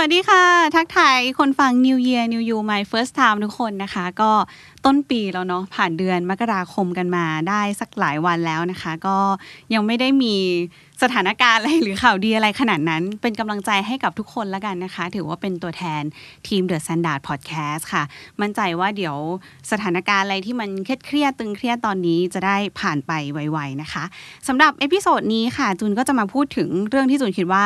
วัสดีค่ะ ทักทายคนฟัง New Year New You My First Time ทุกคนนะคะ ก็ต้นปีแล้วเนาะผ่านเดือนมกราคมกันมาได้สักหลายวันแล้วนะคะ ก็ยังไม่ได้มี สถานการณ์อะไรหรือข่าวดีอะไรขนาดนั้น เป็นกำลังใจให้กับทุกคนแล้วกันนะคะ ถือว่าเป็นตัวแทนทีม The Standard Podcast ค่ะ มั่นใจว่าเดี๋ยวสถานการณ์อะไรที่มันเครียดตึงเครียดตอนนี้จะได้ผ่านไปไวๆนะคะสำหรับ episode นี้ค่ะ จูนก็จะมาพูดถึงเรื่องที่จูนคิดว่า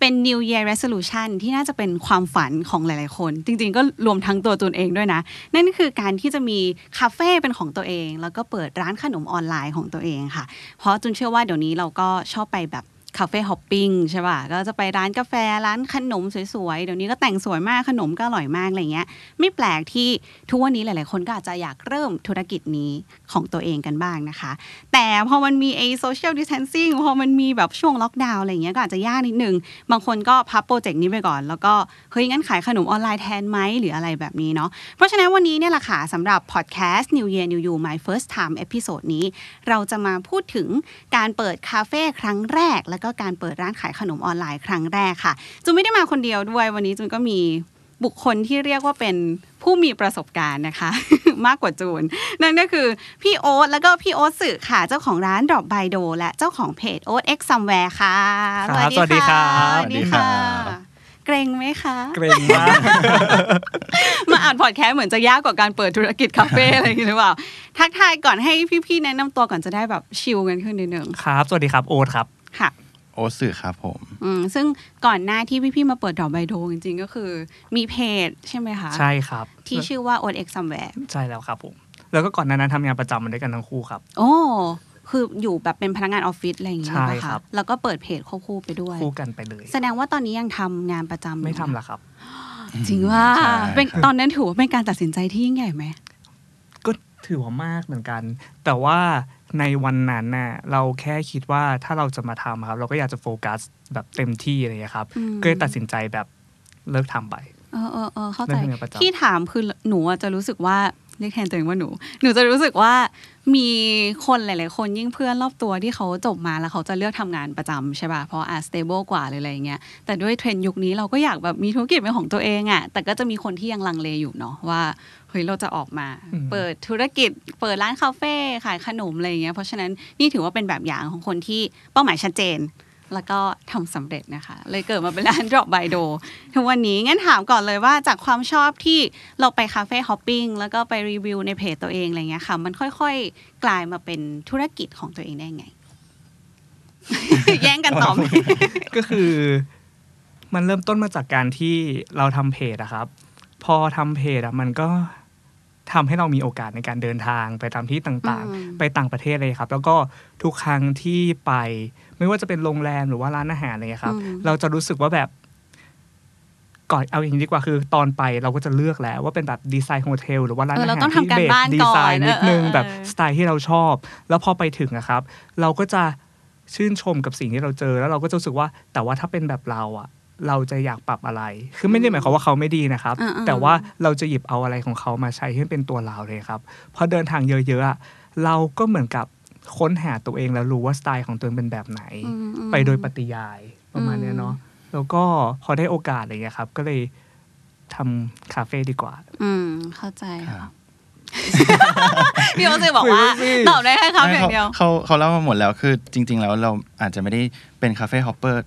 เป็น New Year Resolution ที่น่าจะเป็นความฝันของหลายๆคน จริง ๆ ก็รวมทั้งตัวจูนเองด้วยนะ นั่นคือการที่จะมีคาเฟ่เป็นของตัวเอง แล้วก็เปิดร้านขนมออนไลน์ของตัวเองค่ะ เพราะจูนเชื่อว่าเดี๋ยวนี้เราก็ชอบไปแบบ cafe hopping ใช่ป่ะก็จะไปร้านกาแฟร้านขนมสวยๆ เดี๋ยวนี้ก็แต่งสวยมากขนมก็อร่อยมากอะไรเงี้ย ไม่แปลกที่ทุกวันนี้หลาย ๆ คนก็อาจจะอยากเริ่มธุรกิจนี้ของตัวเองกันบ้างนะคะ แต่พอมันมีไอโซเชียลดิส a ทนซิ่งพอมันมีแบบช่วงล็อกดาวน์อะไรเงี้ยก็อาจจะยากนิดนึง บางคนก็พับโปรเจกต์นี้ไปก่อน แล้วก็เฮ้ยงั้นขายขนมออนไลน์แทนไหมหรืออะไรแบบนี้เนาะเพราะฉะนั้นวันนี้เนี่ยแหละค่ะสำหรับพอดแคสต์ New Year New You My First Time episode นี้ เราจะมาพูดถึงการเปิดคาเฟ่ครั้งแรกแล้วก็การเปิดร้านขายขนมออนไลน์ครั้งแรกค่ะจูนไม่ได้มาคนเดียวด้วย วันนี้จูนก็มีบุคคลที่เรียกว่าเป็นผู้มีประสบการณ์นะคะ มากกว่าจูน นั่นก็คือพี่โอ๊ตแล้วก็พี่โอ๊ตสื่อค่ะ เจ้าของร้าน Drop by Dough และเจ้าของเพจโอ๊ตเอ็กซัมแวร์ค่ะครับสวัสดีครับสวัสดีค่ะสวัสดีครับเกรงไหมคะ เกรงมาก มาอ่านพอดแคสต์เหมือนจะยากกว่าการเปิดธุรกิจคาเฟ่อะไรอย่างนี้หรือเปล่า ทักทายก่อนให้พี่ๆแนะนำตัวก่อนจะได้แบบชิลกันขึ้นนิดนึงครับ สวัสดีครับโอ๊ตครับค่ะ โอตสื่อครับผมอืมซึ่งก่อนหน้าที่พี่ๆมาเปิดดอกไบโดจริงๆ ก็คือ มีเพจใช่ไหมคะ ใช่ครับ ที่ชื่อว่า o อ x somewhere ใช่แล้วครับผม แล้วก็ก่อนหนานั้นทำงานประจำมาด้วยกันทั้งคู่ครับ โอ้คืออยู่แบบเป็นพนักงานออฟฟิศอะไรอย่างงี้ใช่ป่ะครัคะบ แล้วก็เปิดเพจควบคู่ไปด้วย คู่กันไปเลย แสดงว่าตอนนี้ยังทำงานประจำอยู่ไม่ทำละครับ จริงว่าใช่ เป็นตอนนั้นถือว่าเป็นการตัดสินใจที่ยิ่งใหญ่ไหม ก็ถือว่ามากเหมือนกัน แต่ว่า ในวันนั้นน่ะเราแค่คิดว่าถ้าเราจะมาทำครับ เราก็อยากจะโฟกัสแบบเต็มที่อะไรอย่างเงี้ยครับอืมก็เลยตัดสินใจแบบเลิกทำไปเออเออเออเข้าใจเรื่องทำงานประจำที่ถามคือหนูอะจะรู้สึกว่าเรียกแทนตัวเองว่าหนู หนูจะรู้สึกว่ามีคนหลาย ๆ คนยิ่งเพื่อนรอบตัวที่เขาจบมาแล้วเขาจะเลือกทำงานประจำใช่ป่ะ เพราะอะ stable กว่าหรืออะไรอย่างเงี้ย แต่ด้วยเทรนด์ยุคนี้เราก็อยากแบบมีธุรกิจเป็นของตัวเองอะแต่ก็จะมีคนที่ยังลังเลอยู่เนาะว่าเฮ้ยเราจะออกมาอืมเปิดธุรกิจ เปิดร้านคาเฟ่ขายขนมอะไรอย่างเงี้ยเพราะฉะนั้นนี่ถือว่าเป็นแบบอย่างของคนที่เป้าหมายชัดเจน แล้วก็ทำสำเร็จนะคะ เลยเกิดมาเป็นร้าน Drop by Do ทุกวันนี้งั้นถามก่อนเลยว่าจากความชอบที่เราไปคาเฟ่ฮอปปิ้งแล้วก็ไปรีวิวในเพจตัวเองอะไรเงี้ยค่ะ มันค่อยๆ กลายมาเป็นธุรกิจของตัวเองได้ไง แย่งกันตอบก็คือ มันเริ่มต้นมาจากการที่เราทำเพจอะครับพอทำเพจอะมันก็ ทำให้เรามีโอกาสในการเดินทางไปตามที่ต่างอืมๆไปต่างประเทศเลยครับ แล้วก็ทุกครั้งที่ไป ไม่ว่าจะเป็นโรงแรมหรือว่าร้านอาหารอะไรเงี้ยครับอืมเราจะรู้สึกว่าแบบก่อนเอาอย่างนี้ดีกว่าคือตอนไปเราก็จะเลือกแล้วว่าเป็นแบบดีไซน์โฮเทลหรือว่าร้านเอออาเราหารต้องที่ทำการเบสบ้านดีก่อนไซน์นิดนึงเออเออแบบเออสไตล์ที่เราชอบ แล้วพอไปถึงอะครับ เราก็จะชื่นชมกับสิ่งที่เราเจอแล้วเราก็จะรู้สึกว่า แต่ว่าถ้าเป็นแบบเราอะ เราจะอยากปรับอะไร คือไม่ได้หมายความว่าเขาไม่ดีนะครับอ่าๆแต่ว่าเราจะหยิบเอาอะไรของเขามาใช้ให้เป็นตัวเราเลยครับพอเดินทางเยอะๆอะเราก็เหมือนกับค้นหาตัวเองแล้วรู้ว่าสไตล์ของตัวเองเป็นแบบไหนอืมอืมไปโดยปริยายประมาณเนี้ยเนาะแล้วก็พอได้โอกาสอะไรเงี้ยครับ ก็เลยทำคาเฟ่ดีกว่า อืม เข้าใจครับค่ะพี่โอซบอกว่าคุยด้วยสิตอบได้แค่คำอย่างเดียวเขาเขาเขาเล่ามาหมดแล้วคือจริง ๆ แล้วเราอาจจะไม่ได้เป็น cafe hopper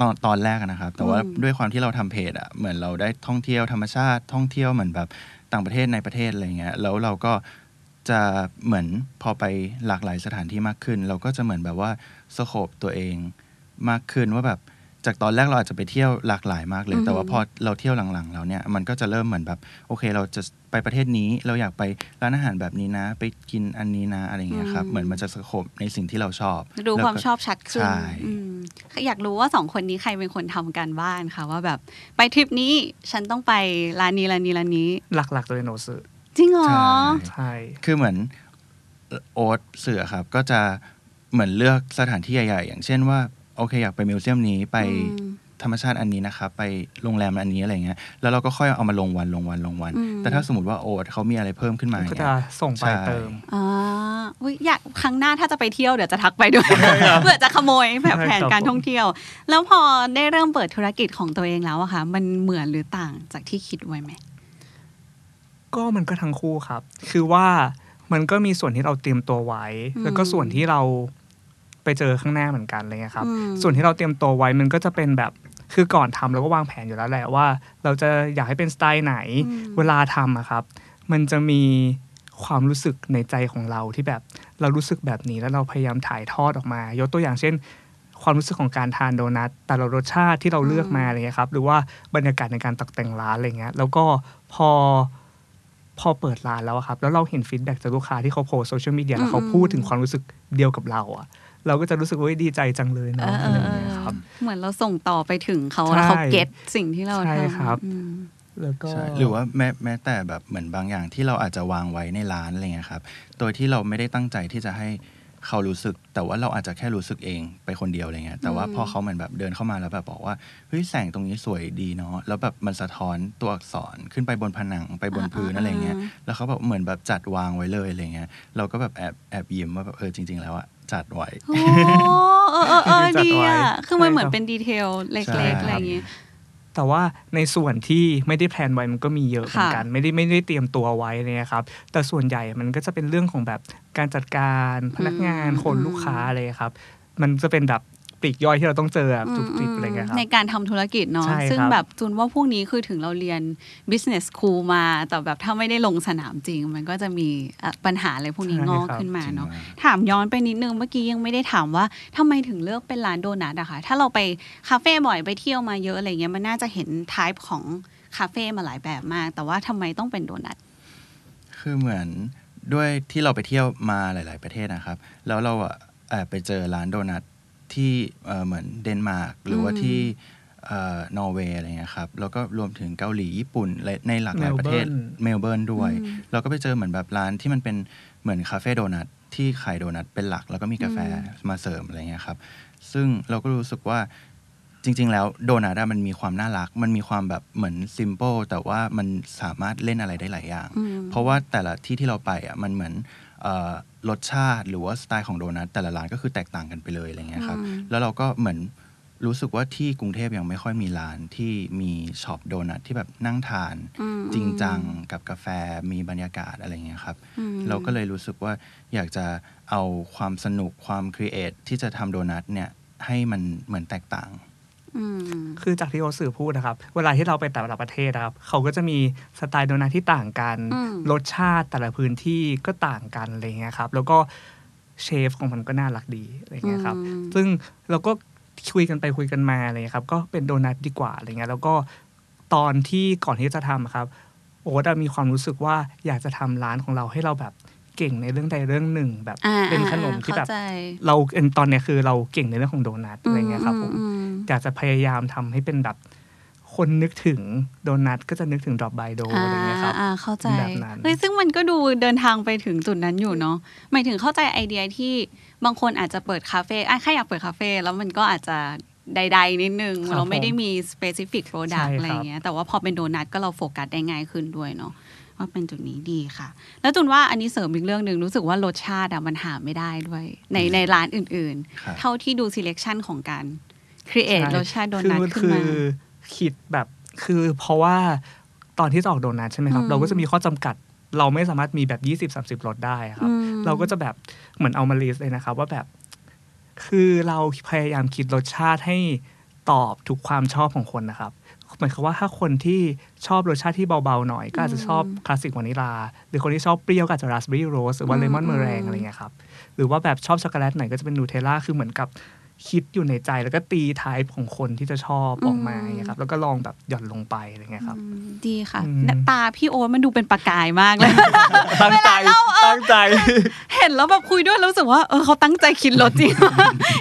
ตอนตอนแรกอะนะครับ แต่ว่าอืมด้วยความที่เราทำเพจอะเหมือนเราได้ท่องเที่ยวธรรมชาติท่องเที่ยวเหมือนแบบต่างประเทศในประเทศอะไรเงี้ยแล้วเราก็จะเหมือนพอไปหลากหลายสถานที่มากขึ้น เราก็จะเหมือนแบบว่าสโคบตัวเองมากขึ้นว่าแบบจากตอนแรกเราอาจจะไปเที่ยวหลากหลายมากเลยอือฮึแต่ว่าพอเราเที่ยวหลังๆแล้วเนี่ยมันก็จะเริ่มเหมือนแบบ โอเค เราจะไปประเทศนี้ เราอยากไปร้านอาหารแบบนี้นะ ไปกินอันนี้นะอะไรเงี้ยครับอืมเหมือนมันจะสโคบในสิ่งที่เราชอบ ดูแล้ความก็ชอบชัดขึ้นใช่ อืมอยากรู้ว่าสองคนนี้ใครเป็นคนทำการบ้านค่ะว่าแบบไปทริปนี้ฉันต้องไปร้านนี้ร้านนี้ร้านนี้ หลักๆตัวเองโนสึจริงเหรอใช่ใช่คือเหมือนโอ๊ตเสือครับ ก็จะเหมือนเลือกสถานที่ใหญ่ๆ อย่างเช่นว่า โอเคอยากไปมิวเซียมนี้ไปอืม ธรรมชาติอันนี้นะครับไปโรงแรมอันนี้อะไรเงี้ยแล้วเราก็ค่อยเอามาลงวันลงวันลงวันอืมแต่ถ้าสมมติว่าโอ๊ตเขามีอะไรเพิ่มขึ้นมาก็อย่างจะเงี้ยส่งไปใช่เติมอ่าอุ๊ยอยากครั้งหน้าถ้าจะไปเที่ยวเดี๋ยวจะทักไปด้วยเพื่อจะขโมยแบบใช่แผนครับการท่องเที่ยว แล้วพอได้เริ่มเปิดธุรกิจของตัวเองแล้วอะค่ะ มันเหมือนหรือต่างจากที่คิดไว้ไหมก็มันก็ทั้งคู่ครับ คือว่ามันก็มีส่วนที่เราเตรียมตัวไว้อืมแล้วก็ส่วนที่เราไปเจอข้างหน้าเหมือนกันอะไรเลยครับอืมส่วนที่เราเตรียมตัวไว้มันก็จะเป็นแบบ คือก่อนทำเราก็วางแผนอยู่แล้วแหละว่า เราจะอยากให้เป็นสไตล์ไหนอืมเวลาทำอะครับ มันจะมีความรู้สึกในใจของเราที่แบบเรารู้สึกแบบนี้แล้วเราพยายามถ่ายทอดออกมา ยกตัวอย่างเช่น ความรู้สึกของการทานโดนัทแต่ละรสชาติที่เราเลือกมาอะไรเงี้ยครับ หรือว่าบรรยากาศในการตกแต่งร้านอะไรเงี้ย แล้วก็พอพอเปิดร้านแล้วอะครับ แล้วเราเห็น feedback จากลูกค้าที่เขาโพสต์โซเชียลมีเดียแล้วเขาพูดถึงความรู้สึกเดียวกับเราอะ เราก็จะรู้สึกว่าเฮ้ยดีใจจังเลยเอเนาะอเออะไรอเอเงี้ยอครับ เหมือนเราส่งต่อไปถึงเขาใช่แล้วเขา get สิ่งที่เราใช่ทำครับอืมแล้วก็ใช่หรือว่าแม้แม้แต่แบบเหมือนบางอย่างที่เราอาจจะวางไว้ในร้านอะไรเงี้ยครับ โดยที่เราไม่ได้ตั้งใจที่จะให้เขารู้สึก แต่ว่าเราอาจจะแค่รู้สึกเองไปคนเดียวอะไรเงี้ยแต่ว่าอืมพอเขาเหมือนแบบเดินเข้ามาแล้วแบบบอกว่าเฮ้ยแสงตรงนี้สวยดีเนาะแล้วแบบมันสะท้อนตัวอักษรขึ้นไปบนผนังไปบนพื้นอะไรเงี้ยแล้วเขาแบบเหมือนแบบจัดวางไว้เลยอะไรเงี้ยเราก็แบบแอบแอบยิ้มว่าแบบเออจริง ๆ แล้วอะ จัดไว้โอ้เออเออเออจัดดีไว้อะคือมันใช่เหมือนครับเป็นดีเทลเใช่ล็กครับๆอะไรอย่างงี้แต่ว่าในส่วนที่ไม่ได้แพลนไว้มันก็มีเยอะเหมือนกันค่ะไม่ได้ไม่ได้เตรียมตัวไว้เนี่ยครับ แต่ส่วนใหญ่มันก็จะเป็นเรื่องของแบบการจัดการพนักงานคนลูกค้าอะไรครับ มันจะเป็นแบบป ลีกย่อยที่เราต้องเจอแบบจุกจิกอะไรเงี้ยครับในการทำธุรกิจเนาะใช่ครับซึ่งแบบจูนว่าพวกนี้คือถึงเราเรียน business school มา แต่แบบถ้าไม่ได้ลงสนามจริง มันก็จะมีอะปัญหาอะไรพวกนี้งอกขึ้นมาเนาะจริงมากถามย้อนไปนิดนึงเมื่อกี้ยังไม่ได้ถามว่าทำไมถึงเลือกเป็นร้านโดนัทอะคะถ้าเราไปคาเฟ่บ่อยไปเที่ยวมาเยอะอะไรเงี้ยมันน่าจะเห็น type ของคาเฟ่มาหลายแบบมาก แต่ว่าทำไมต้องเป็นโดนัทคือเหมือนด้วยที่เราไปเที่ยวมาหลาย ๆ ประเทศนะครับ แล้วเราอะแอบไปเจอร้านโดนัท ที่เอ่อเหมือนเดนมาร์กหรือว่าอืมที่เอ่อนอร์เวย์อะไรเงี้ยครับแล้วก็รวมถึงเกาหลีญี่ปุ่นและในหลากหลายประเทศ Melbourne เมลเบิร์นด้วยอืมเราก็ไปเจอเหมือนแบบร้านที่มันเป็นเหมือนคาเฟ่โดนัทที่ขายโดนัทเป็นหลัก แล้วก็มีกาแฟมาเสริมอะไรเงี้ยครับ ซึ่งเราก็รู้สึกว่าจริง ๆ แล้วโดนัทอะมันมีความน่ารัก มันมีความแบบเหมือนซิม p ป e แต่ว่ามันสามารถเล่นอะไรได้หลายอย่างอืมเพราะว่าแต่ละที่ที่เราไปอะมันเหมือนเออ รสชาติหรือว่าสไตล์ของโดนัทแต่ละร้านก็คือแตกต่างกันไปเลยอะไรเงี้ยครับอืมแล้วเราก็เหมือนรู้สึกว่าที่กรุงเทพยังไม่ค่อยมีร้านที่มีช็อปโดนัทที่แบบนั่งทานอืมจริงจังกับกาแฟมีบรรยากาศอะไรเงี้ยครับอืมเราก็เลยรู้สึกว่าอยากจะเอาความสนุกความครีเอทที่จะทำโดนัทเนี่ยให้มันเหมือนแตกต่างอืม คือจากที่โอสื่อพูดนะครับ เวลาที่เราไปแต่ละประเทศนะครับ เขาก็จะมีสไตล์โดนัทที่ต่างกันอืมรสชาติแต่ละพื้นที่ก็ต่างกันอะไรเงี้ยครับ แล้วก็เชฟของมันก็น่ารักดีอะไรเงี้ยครับอืมซึ่งเราก็คุยกันไปคุยกันมาอะไรเงี้ยครับ ก็เป็นโดนัทดีกว่าอะไรเงี้ย แล้วก็ตอนที่ก่อนที่จะทำอะครับ โอ๊ตอะมีความรู้สึกว่าอยากจะทำร้านของเราให้เราแบบ เก่งในเรื่องใดเรื่องหนึ่งแบบอ่าเป็นขนมอ่าที่แบบเข้าใจเราเอ็นตอนเนี้ยคือเราเก่งในเรื่องของโดนัทอะไรเงี้ยครับผมอืมอยากจะพยายามทำให้เป็นแบบคนนึกถึงโดนัทก็จะนึกถึงดรอปบายโดอะไรเงี้ยครับอ่าเข้าใจแบบนั้นเฮ้ยซึ่งมันก็ดูเดินทางไปถึงจุดนั้นอยู่เนาะหมายถึงเข้าใจไอเดียที่บางคนอาจจะเปิดคาเฟ่อะแค่อยากเปิดคาเฟ่แล้วมันก็อาจจะใดๆนิดนึงครับเราไม่ได้ผมมี specific product ใช่ครับอะไรอย่างเงี้ยแต่ว่าพอเป็นโดนัทก็เราโฟกัสได้ง่ายขึ้นด้วยเนาะ ว่าเป็นจุดนี้ดีค่ะ แล้วจุนว่าอันนี้เสริมอีกเรื่องหนึ่งรู้สึกว่ารสชาติอะมันหาไม่ได้ด้วย ในในร้านอื่นครับๆเท่าที่ดู selection ของการ create ใช่รสชาติโดนัทคือขึ้นคืมาอคิดแบบคือเพราะว่าตอนที่จะออกโดนัทใช่ไหมครับอืมเราก็จะมีข้อจำกัดเราไม่สามารถมีแบบ 20-30รสได้ครับอืมเราก็จะแบบเหมือนเอามา list เลยนะครับ ว่าแบบ คือเราพยายามคิดรสชาติให้ ตอบทุกความชอบของคนนะครับหมายความว่าถ้าคนที่ชอบรสชาติที่เบาๆหน่อย ก็อาจจะชอบ classic vanilla หรือคนที่ชอบเปรี้ยวก็อาจจะ raspberry rose หรือว่า lemon meringue อะไรเงี้ยครับ หรือว่าแบบชอบช็อกโกแลตหน่อยก็จะเป็น Nutella คือเหมือนกับคิดอยู่ในใจแล้วก็ตี type ของคนที่จะชอบออกมาอย่างเงี้ยครับแล้วก็ลองแบบหย่อนลงไปอะไรเงี้ยครับอืมดีค่ะอืมแต่ตาพี่โอ๊ตมันดูเป็นประกายมากเลยตั้งใจตั้งใจ เห็นแล้วแบบคุยด้วยแล้วรู้สึกว่าเออเขาตั้งใจคิดรสจริง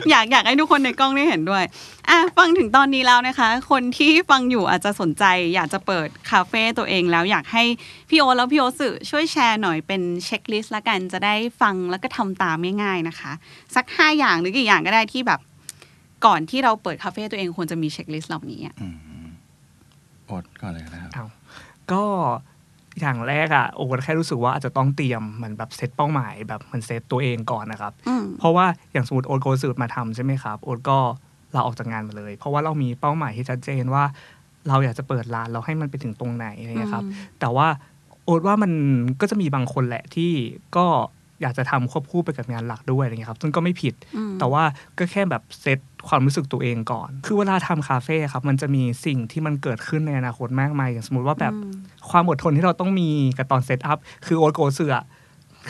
อยากอยากให้ทุกคนในกล้องได้เห็นด้วย อะฟังถึงตอนนี้แล้วนะคะ คนที่ฟังอยู่อาจจะสนใจ อยากจะเปิดคาเฟ่ตัวเองแล้วอยากให้พี่โอตแล้วพี่โอตสื่อช่วยแชร์หน่อยเป็น checklist ละกันจะได้ฟังแล้วก็ทำตามง่ายๆนะคะ สักห้าอย่างหรือกี่อย่างก็ได้ที่แบบ ก่อนที่เราเปิดคาเฟ่ตัวเองควรจะมี checklist เหล่านี้อะอืมอดก่อนเลยนะครับเอาก็อย่างแรกอะโอ๊ตแค่รู้สึกว่าอาจจะต้องเตรียมเหมือนแบบเซตเป้าหมายแบบเหมันเซตตัวเองก่อนนะครับอืมเพราะว่าอย่างสมมติโอ๊ตโกสืบมาทำใช่ไหมครับ โอ๊ตก็ ลาออกจากงานมาเลย เพราะว่าเรามีเป้าหมายที่ชัดเจนว่า เราอยากจะเปิดร้านเราให้มันไปถึงตรงไหนอะไรเงี้ยครับ แต่ว่าโอ๊ตว่ามันก็จะมีบางคนแหละที่ก็อยากจะทำควบคู่ไปกับงานหลักด้วยอะไรเงี้ยครับซึ่งก็ไม่ผิดอืมแต่ว่าก็แค่แบบเซตความรู้สึกตัวเองก่อน คือเวลาทำคาเฟ่ครับ มันจะมีสิ่งที่มันเกิดขึ้นในอนาคตมากมาย อย่างสมมติว่าแบบอืมความอดทนที่เราต้องมีกับตอนเซตอัพ คือโอ๊ตโกเสือ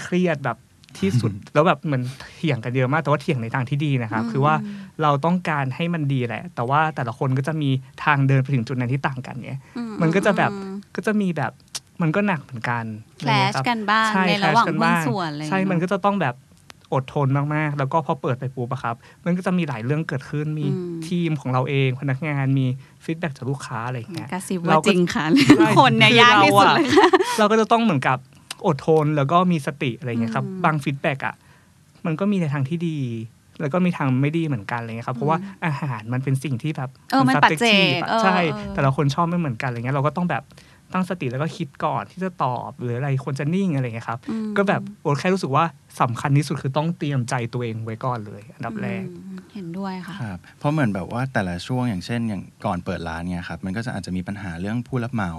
เครียดแบบ ที่สุด แล้วแบบเหมือนเถียงกันเยอะมาก แต่ว่าเถียงในทางที่ดีนะครับ คือว่าเราต้องการให้มันดีแหละ แต่ว่าแต่ละคนก็จะมีทางเดินไปถึงจุดนั้นที่ต่างกันเนี่ยอืมันก็จะแบบอืมก็จะมีแบบมันก็หนักเหมือนกันแคลชกันบ้างช่ในระหว่างแคลชกัหุ้นบ้ส่วนอะไรใช่อย่างเงี้ยมันก็จะต้องแบบอดทนมาก ๆ แล้วก็พอเปิดไปปุ๊บอะครับ มันก็จะมีหลายเรื่องเกิดขึ้น มีอืมทีมของเราเอง พนักงาน มี feedback จากลูกค้าอะไรอย่างเงี้ยกระซิบเราว่าก็จริงค่ะใช่คนเนี่ยคือยากที่สุดเราอะเลยค่ะเราก็จะต้องเหมือนกับ อดทนแล้วก็มีสติอะไรอย่างเงี้ยครับอืมบาง feedback อะมันก็มีในทางที่ดี แล้วก็มีทางไม่ดีเหมือนกันอะไรเงี้ยครับเพราะว่าอาหารมันเป็นสิ่งที่แบบเออมันปัจเจก subjective อะเออใช่เออแต่ละคนชอบไม่เหมือนกันอะไรเงี้ยเราก็ต้องแบบ ตั้งสติแล้วก็คิดก่อนที่จะตอบหรืออะไรควรจะนิ่งอะไรเงี้ยครับอืมก็แบบโอ๊ตแค่รู้สึกว่าสำคัญที่สุดคือต้องเตรียมใจตัวเองไว้ก่อนเลย อันดับแรกอืมเห็นด้วยค่ะครับเพราะเหมือนแบบว่าแต่ละช่วงอย่างเช่น อย่างก่อนเปิดร้านเนี่ยครับมันก็จะอาจจะมีปัญหาเรื่องผู้รับเหมา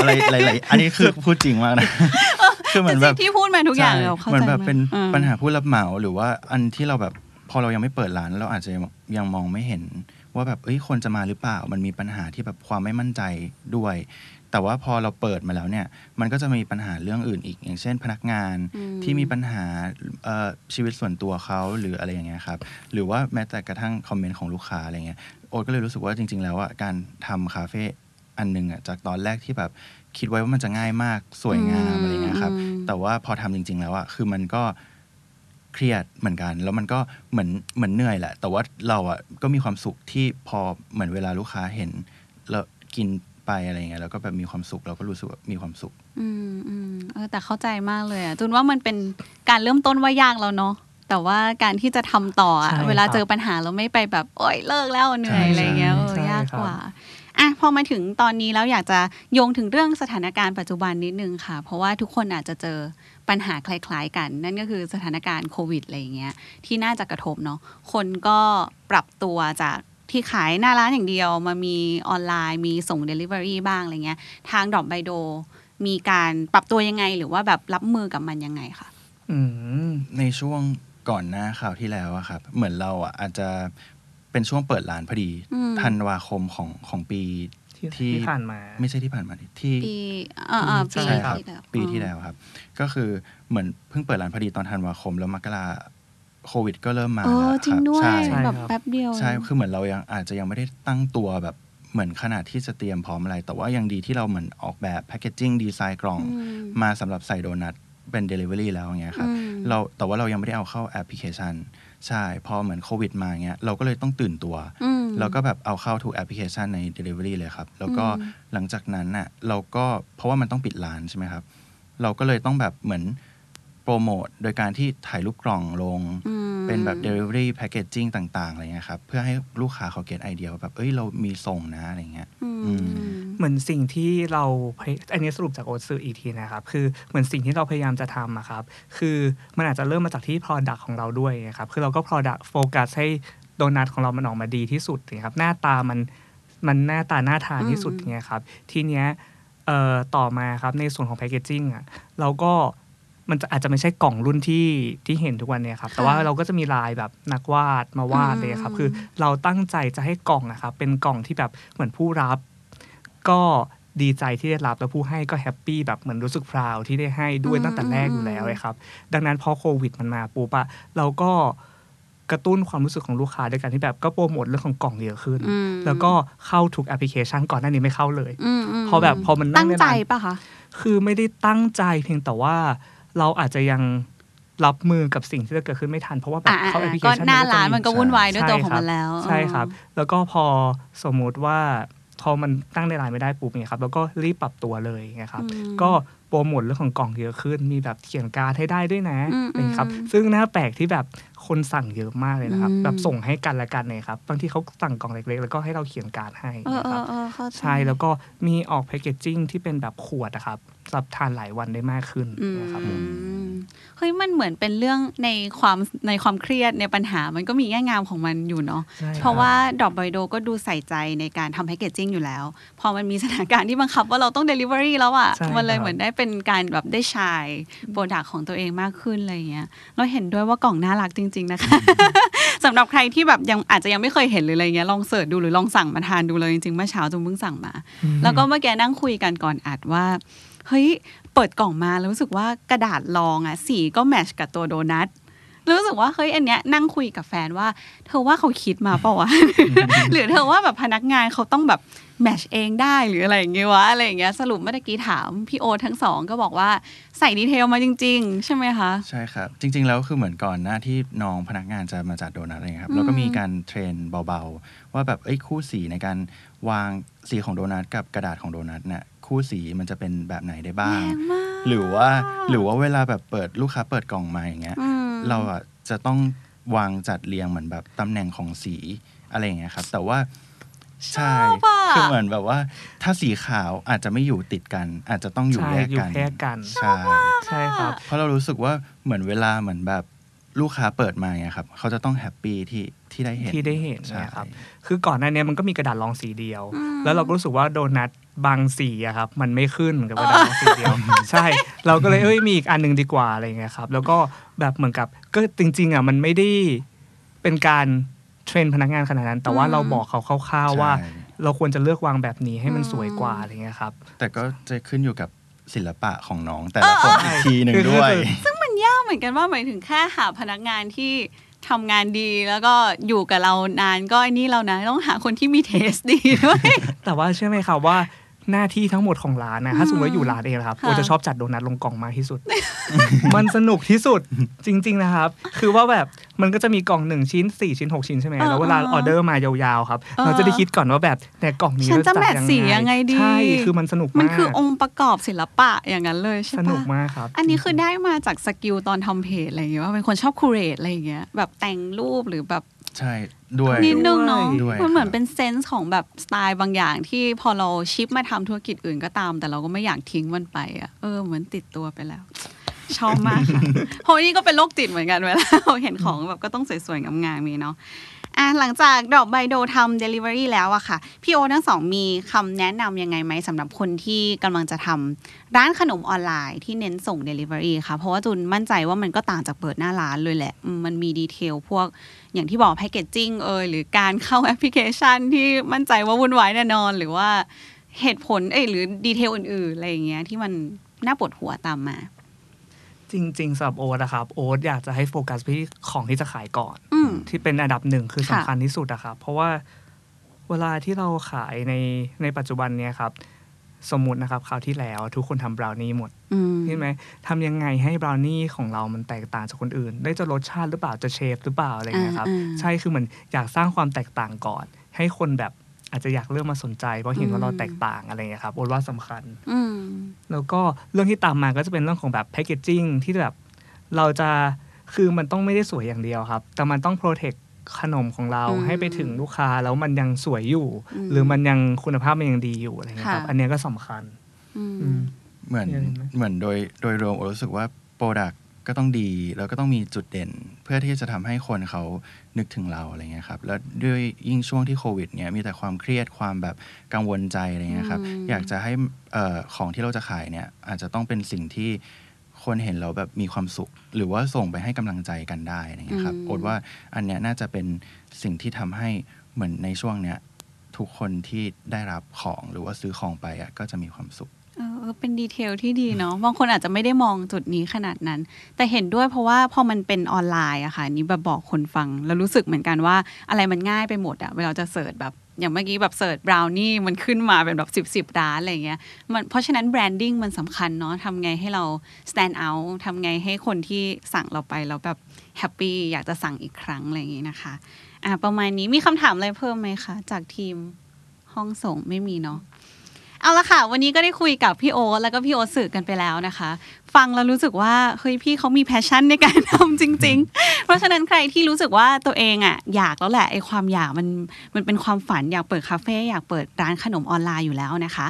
อะไรหลายๆอันนี้คือพูดจริงมากนะคือเหมือนแบบที่พูดมาทุกอย่างใช่เราเข้าเหมือนใจแบบเป็นอืมปัญหาผู้รับเหมาหรือว่าอันที่เราแบบพอเรายังไม่เปิดร้านเราอาจจะยังมองไม่เห็นว่าแบบเอ้ยคนจะมาหรือเปล่า มันมีปัญหาที่แบบความไม่มั่นใจด้วย แต่ว่าพอเราเปิดมาแล้วเนี่ย มันก็จะมีปัญหาเรื่องอื่นอีก อย่างเช่น พนักงานอืมที่มีปัญหาเอ่อชีวิตส่วนตัวเขาหรืออะไรอย่างเงี้ยครับ หรือว่าแม้แต่กระทั่งคอมเมนต์ของลูกค้าอะไรเงี้ย โอ๊ตก็เลยรู้สึกว่าจริง ๆ แล้วอะการทำคาเฟ่อันหนึ่งอะจากตอนแรกที่แบบคิดไว้ว่ามันจะง่ายมากสวยงามอะไรเงี้ยครับอืมแต่ว่าพอทำจริง ๆ แล้วอะคือมันก็เครียดเหมือนกัน แล้วมันก็เหมือนเหมือนเหนื่อยแหละ แต่ว่าเราอะก็มีความสุขที่พอเหมือนเวลาลูกค้าเห็นแล้วกิน ไปอะไรเงี้ยแล้วก็แบบมีความสุขเราก็รู้สึกว่ามีความสุข อืมอืมเออแต่เข้าใจมากเลยอะจุนว่ามันเป็นการเริ่มต้นว่ายากแล้วเนาะแต่ว่าการที่จะทำต่ออะใช่เวลาครับเจอปัญหาเราไม่ไปแบบโอ๊ยเลิกแล้วเหนื่อยใช่อะไรเงี้ยเออใช่ยากครับกว่าอะพอมาถึงตอนนี้แล้วอยากจะโยงถึงเรื่องสถานการณ์ปัจจุบันนิดนึงค่ะ เพราะว่าทุกคนอาจจะเจอปัญหาคล้าย ๆ กัน นั่นก็คือสถานการณ์โควิดอะไรอย่างเงี้ยที่น่าจะกระทบเนาะคนก็ปรับตัวจาก ที่ขายหน้าร้านอย่างเดียวมามีออนไลน์มีส่ง Delivery บ้างอะไรเงี้ย ทางดอกไบโด มีการปรับตัวยังไงหรือว่าแบบรับมือกับมันยังไงคะอืมในช่วงก่อนหน้าข่าวที่แล้วอะครับ เหมือนเราอะอาจจะเป็นช่วงเปิดร้านพอดีอืมธันวาคมของของปีที่ที่ที่ผ่านมาไม่ใช่ที่ผ่านมาดิที่ปีอ่าอ่าปีใช่ครับที่แล้วปีที่แล้วครับ ก็คือเหมือนเพิ่งเปิดร้านพอดีตอนธันวาคมแล้วมกรา โควิดก็เริ่มมาเออแล้วจริงด้วยใช่ใช่แบบแป๊บเดียวใช่คือเหมือนเรายังอาจจะยังไม่ได้ตั้งตัวแบบเหมือนขนาดที่จะเตรียมพร้อมอะไร แต่ว่ายังดีที่เราเหมือนออกแบบ packaging design กล่อง อืม มาสำหรับใส่โดนัทเป็น Delivery แล้วอย่างเงี้ยครับอืม เราแต่ว่าเรายังไม่ได้เอาเข้าแอปพลิเคชัน ใช่ พอเหมือนโควิดมาเงี้ยเราก็เลยต้องตื่นตัว อืมแล้วก็แบบเอาเข้าทุกแอปพลิเคชันใน Delivery เลยครับ แล้วก็อืม หลังจากนั้นน่ะเราก็เพราะว่ามันต้องปิดร้านใช่ไหมครับ เราก็เลยต้องแบบเหมือน โปรโมทโดยการที่ถ่ายรูปกล่องลงอืมเป็นแบบ Delivery Packaging ต่างๆอะไรเงี้ยครับ เพื่อให้ลูกค้าเขาเก็ตไอเดียว่าแบบเอ้ยเรามีส่งนะอะไรเงี้ยอืมอืมเหมือนสิ่งที่เราพยอันนี้สรุปจากโอตสื่ออีกทีนะครับ คือเหมือนสิ่งที่เราพยายามจะทำอะครับ คือมันอาจจะเริ่มมาจากที่ Product ของเราด้วยนะครับ คือเราก็ Product โฟกัสให้โดนัทของเรามันออกมาดีที่สุดนะครับ หน้าตามันมันหน้าตาน่าทานที่สุดอืมอย่างเงี้ยครับ ทีเนี้ยเอ่อต่อมาครับในส่วนของแพ c เกจจิ้งอะเราก็ มันจะอาจจะไม่ใช่กล่องรุ่นที่ที่เห็นทุกวันเนี่ยครับ แต่ว่าเราก็จะมีลายแบบนักวาดมาวาดเลยครับ คือเราตั้งใจจะให้กล่องนะครับเป็นกล่องที่แบบเหมือนผู้รับ ก็ดีใจที่ได้รับแล้วผู้ให้ก็แฮปปี้แบบเหมือนรู้สึกพราวที่ได้ให้ด้วยอืมตั้งแต่แรกอยู่แล้วเลยครับ ดังนั้นพอโควิดมันมาปุ๊บอะเราก็กระตุ้นความรู้สึกของลูกค้าด้วยกันที่แบบก็โปรโมทเรื่องของกล่องเยอะขึ้นอืมแล้วก็เข้าทุกแอปพลิเคชันก่อนหน้านี้ไม่เข้าเลยอืมมพอแบบพอมันนั่ตั้งงในใจร้านปะคะคือไม่ได้ตั้งใจเพียงแต่ว่า เราอาจจะยังรับมือกับสิ่งที่จะเกิดขึ้นไม่ทัน เพราะว่าแบบอ่าเข้าแอปพลิเคก็ชันหน้ามัก็จะร้านมันก็วุ่นวายด้วยตัวของใช่มันแล้ว ใช่ครับ แล้วก็พอสมมุติว่าพอมันตั้งในไลน์ไม่ได้ปุ๊บเนี่ยครับแล้วก็รีบปรับตัวเลยไงครับอืมก็โปรโมทเรื่องของกล่องเยอะขึ้น มีแบบเขียนการ์ดให้ได้ด้วยนะอืมอะไรครับอืมซึ่งน่าแปลกที่แบบคนสั่งเยอะมากเลยนะครับอืมแบบส่งให้กันและกันเนี่ยครับบางทีเขาสั่งกล่องเล็กๆ แล้วก็ให้เราเขียนการ์ดให้เออนะเอครัอบเออเข้าใจใช่แล้วก็มีออกแพคเกจจิ้งที่เป็นแบบขวดนะครับสำห รับทานหลายวันได้มากขึ้นอืมนะครับเฮ้ยมันเหมือนเป็นเรื่องในความในความเครียดในปัญหามันก็มีแง่งามของมันอยู่เนาะใช่คบเพราะว่าดอกไบโดก็ดูใส่ใจในการทำแพคเกจจิ้งอยู่แล้ว พอมันมีสถานการณ์ที่บังคับว่าเราต้อง Delivery แล้วอะ่ะใช่มันเลยครับเหมือนได้เป็นการแบบได้ชายproduct ของตัวเองมากขึ้นอะไรอย่างเงี้ยเราเห็นด้วยว่ากล่องน่ารักจริง ๆ นะคะสำหรับใครที่แบบยังอาจจะยังไม่เคยเห็นหรืออะไรเงี้ยลอง search ดูหรือลองสั่งมาทานดูเลยจริงๆเมื่อเช้าจูนเพิ่งสั่งมา แล้วก็เมื่อกี้นั่งคุยกันก่อนอัดว่า เฮ้ย เปิดกล่องมาแล้วรู้สึกว่ากระดาษรองอะสีก็ match กับตัวโดนัทแล้วรู้สึกว่าเฮ้ยอันเนี้ยนั่งคุยกับแฟนว่า เธอว่าเขาคิดมาเปล่าวะหรือเธอว่าแบบพนักงานเขาต้องแบบ match เองได้หรืออะไรอย่างเงี้ยวะอะไรอย่างเงี้ยสรุปเมื่อกี้ถามพี่โอ๊ตทั้งสองก็บอกว่าใส่ดีเทลมาจริง ๆ ใช่ไหมคะ ใช่ครับ จริง ๆ แล้วคือเหมือนก่อนหน้าที่น้องพนักงานจะมาจัดโดนัทอะไรเงี้ยครับแล้วก็มีการเทรนเบาๆ ว่าแบบเอ้ยคู่สีในการวางสีของโดนัทกับกระดาษของโดนัทเนี่ย คู่สีมันจะเป็นแบบไหนได้บ้างแรงมากหรือว่าหรือว่าเวลาแบบเปิดลูกค้าเปิดกล่องมาอย่างเงี้ยอืมเราอะจะต้องวางจัดเรียงเหมือนแบบตำแหน่งของสีอะไรอย่างเงี้ยครับ แต่ว่าใช่ชอบอะคือเหมือนแบบว่า ถ้าสีขาวอาจจะไม่อยู่ติดกัน อาจจะต้องอยู่ใช่แยกอยู่กันแยกกันใช่ใช่ครับ เพราะเรารู้สึกว่าเหมือนเวลาเหมือนแบบลูกค้าเปิดมาเนี่ยครับ เขาจะต้องแฮปปี้ที่ที่ได้เห็นที่ได้เห็นใช่นะครับ คือก่อนหน้านี้มันก็มีกระดาษรองสีเดียวอืมแล้วเราก็รู้สึกว่าโดนัท บางสีอะครับ มันไม่ขึ้นกับกระดาษรองสีเดียวใช่ เราก็เลยเอ้ยมีอีกอันหนึ่งดีกว่าอะไรเงี้ยครับ แล้วก็แบบเหมือนกับก็จริง ๆอะมันไม่ได้เป็นการเทรนพนักงานขนาดนั้น แต่ว่าอืมเราบอกเขาคร่าวๆว่าใช่เราควรจะเลือกวางแบบนี้ให้มันอืมสวยกว่าอะไรเงี้ยครับ แต่ก็จะขึ้นอยู่กับศิลปะของน้องแต่ละคนอีกทีหนึ่งคือด้วยคือซึ่งมันยากเหมือนกันว่าหมายถึงแค่หาพนักงานที่ทำงานดีแล้วก็อยู่กับเรานานก็ไอ้นี่เรานะต้องหาคนที่มีเทสดีด้วย แต่ว่าเชื่อไหมครับว่า หน้าที่ทั้งหมดของร้านนะถ้าสมมติว่าอยู่ร้านเองนะครับค่ะโอจะชอบจัดโดนัทลงกล่องมากที่สุด มันสนุกที่สุดจริง ๆนะครับ คือว่าแบบมันก็จะมีกล่องหนึ่งชิ้นสี่ชิ้นหกชิ้นใช่ไหมเออแล้วเวลาเออออเดอร์มายาวๆครับเออเราจะได้คิดก่อนว่าแบบแต่กล่องนี้ฉันเราจะจัด match สียังไงดีใช่คือมันสนุกมันมากคือองค์ประกอบศิลปะอย่างนั้นเลยใช่สปะนุกมากครับ อันนี้คือได้มาจาก skill ตอนทำเพจอะไรอย่างเงี้ยว่าเป็นคนชอบ curate อะไรอย่างเงี้ยแบบแต่งรูปหรือแบบ ใช่ด้วยนิดนึงเนาะด้วยมันเหมือนครับเป็นเซนส์ของแบบสไตล์บางอย่างที่พอเรา shift มาทำธุรกิจอื่นก็ตาม แต่เราก็ไม่อยากทิ้งมันไปอะเออเหมือนติดตัวไปแล้ว ชอบมากค่ะเพราะนี่ก็เป็นโรคจิตเหมือนกันเวลาเราเห็นของแบบก็ต้องสวยๆงามๆมีเนาะ อะหลังจากดอกใบโดทำ Delivery แล้วอะค่ะ พี่โอทั้งสองมีคำแนะนำยังไงไหมสำหรับคนที่กำลังจะทำร้านขนมออนไลน์ที่เน้นส่ง Delivery ค่ะ เพราะว่าจุนมั่นใจว่ามันก็ต่างจากเปิดหน้าร้านเลยแหละ มันมีดีเทลพวกอย่างที่บอกแพคเกจจิ้งเอยหรือการเข้าแอปพลิเคชันที่มั่นใจว่าวุ่นวายแน่นอน หรือว่าเหตุผลเอยหรือดีเทลอื่นๆอะไรอย่างเงี้ยที่มันน่าปวดหัวตามมา จริง ๆสำหรับโอ๊ตนะครับโอ๊ตอยากจะให้โฟกัสไปที่ของที่จะขายก่อนอืมที่เป็นอันดับหนึ่งคือค่ะสำคัญที่สุดอะครับ เพราะว่าเวลาที่เราขายในในปัจจุบันเนี้ยครับ สมมุตินะครับคราวที่แล้ว ทุกคนทำบราวนี่หมดอืมใช่ไหมทำยังไงให้บราวนี่ของเรามันแตกต่างจากคนอื่น ได้จะรสชาติหรือเปล่าจะเชฟหรือเปล่าอะไรเงี้ยครับอ่าอ่าใช่คือเหมือนอยากสร้างความแตกต่างก่อน ให้คนแบบ อาจจะอยากเริ่มมาสนใจ เพราะเห็นว่าเราแตกต่างอะไรเงี้ยครับโอ๊ตว่าสำคัญอืมแล้วก็เรื่องที่ตามมาก็จะเป็นเรื่องของแบบแพคเกจจิ้งที่แบบเราจะคือมันต้องไม่ได้สวยอย่างเดียวครับ แต่มันต้องโปรเทคขนมของเราอืมให้ไปถึงลูกค้าแล้วมันยังสวยอยู่อืมหรือมันยังคุณภาพมันยังดีอยู่อะไรเงี้ยครับค่ะอันเนี้ยก็สำคัญอืมอืมเหมือนเห็นไหมเหมือนโดยโดยรวมโอรู้สึกว่าโปรดัก ก็ต้องดีแล้วก็ต้องมีจุดเด่น เพื่อที่จะทำให้คนเขานึกถึงเราอะไรเงี้ยครับแล้วด้วยยิ่งช่วงที่โควิดเนี่ยมีแต่ความเครียดความแบบกังวลใจอะไรเงี้ยครับอืมอยากจะให้เอ่อของที่เราจะขายเนี่ยอาจจะต้องเป็นสิ่งที่คนเห็นเราแบบมีความสุข หรือว่าส่งไปให้กำลังใจกันได้อะไรเงี้ยครับอืมโอดว่าอันเนี้ยน่าจะเป็นสิ่งที่ทำให้เหมือนในช่วงเนี้ยทุกคนที่ได้รับของหรือว่าซื้อของไปอะก็จะมีความสุข เป็น detail ที่ดีเนาะบางคนอาจจะไม่ได้มองจุดนี้ขนาดนั้น แต่เห็นด้วยเพราะว่าพอมันเป็นออนไลน์อะค่ะนี้แบบบอกคนฟัง แล้วรู้สึกเหมือนกันว่าอะไรมันง่ายไปหมดอะเวลาจะ search แบบอย่างเมื่อกี้แบบ search บราวนี่มันขึ้นมาเป็นแบบสิบสิบร้านอะไรเงี้ยมันเพราะฉะนั้น branding มันสำคัญเนาะทำไงให้เรา stand out ทำไงให้คนที่สั่งเราไปแล้วแบบ happy อยากจะสั่งอีกครั้งอะไรอย่างงี้นะคะอ่าประมาณนี้มีคำถามอะไรเพิ่มไหมคะ จากทีมห้องส่งไม่มีเนาะ เอาละค่ะ วันนี้ก็ได้คุยกับพี่โอ๊ตแล้วก็พี่โอ๊ตสื่อกันไปแล้วนะคะ ฟังแล้วรู้สึกว่าเฮ้ยพี่เขามี passion ในการทำจริง ๆ เพราะฉะนั้นใครที่รู้สึกว่าตัวเองอะอยากแล้วแหละไอ้ความอยากมันมันเป็นความฝันอยากเปิดคาเฟ่อยากเปิดร้านขนมออนไลน์อยู่แล้วนะคะ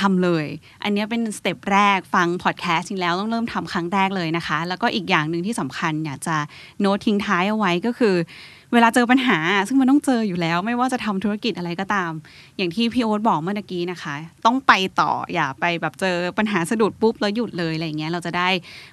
ทำเลย อันนี้เป็น step แรกฟังพอดแคสต์จริงแล้วต้องเริ่มทำครั้งแรกเลยนะคะ แล้วก็อีกอย่างหนึ่งที่สำคัญอยากจะโน้ตทิ้งท้ายเอาไว้ก็คือ เวลาเจอปัญหา ซึ่งมันต้องเจออยู่แล้ว ไม่ว่าจะทำธุรกิจอะไรก็ตาม อย่างที่พี่โอ๊ตบอกเมื่อกี้นะคะ ต้องไปต่ออย่าไปแบบเจอปัญหาสะดุดปุ๊บแล้วหยุดเลยอะไรเงี้ยเราจะได้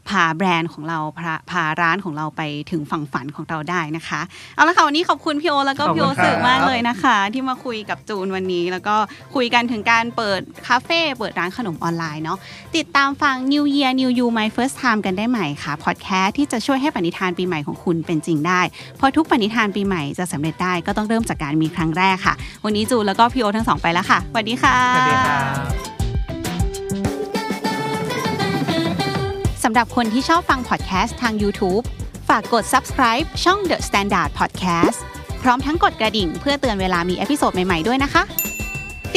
พาแบรนด์ของเราพาพาร้านของเราไปถึงฝั่งฝันของเราได้นะคะเอาละค่ะวันนี้ขอบคุณพี่โอ๊ตแล้วก็ขอบคุณพี่โอ๊ตครับสื่อมากเลยนะคะ ที่มาคุยกับจูนวันนี้ แล้วก็คุยกันถึงการเปิดคาเฟ่เปิดร้านขนมออนไลน์เนาะติดตามฟัง New Year New You My First Time กันได้ใหม่ค่ะพอดแคสต์ที่จะช่วยให้ปณิธานปีใหม่ของคุณเป็นจริงได้เพราะทุกปณิธานปีใหม่จะสำเร็จได้ก็ต้องเริ่มจากการมีครั้งแรกค่ะ วันนี้จูนแล้วก็พี่โอ๊ตทั้งสองไปแล้วค่ะสวัสดีค่ะสวัสดีครับสำหรับคนที่ชอบฟังพอดแคสต์ทาง YouTube ฝากกด subscribe ช่อง The Standard Podcast พร้อมทั้งกดกระดิ่งเพื่อเตือนเวลามี episode ใหม่ ๆ ด้วยนะคะ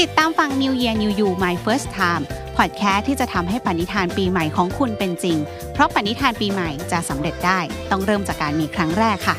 ติดตามฟัง New Year New You My First Time พอดแคสต์ที่จะทำให้ปณิธานปีใหม่ของคุณเป็นจริง เพราะปณิธานปีใหม่จะสำเร็จได้ ต้องเริ่มจากการมีครั้งแรกค่ะ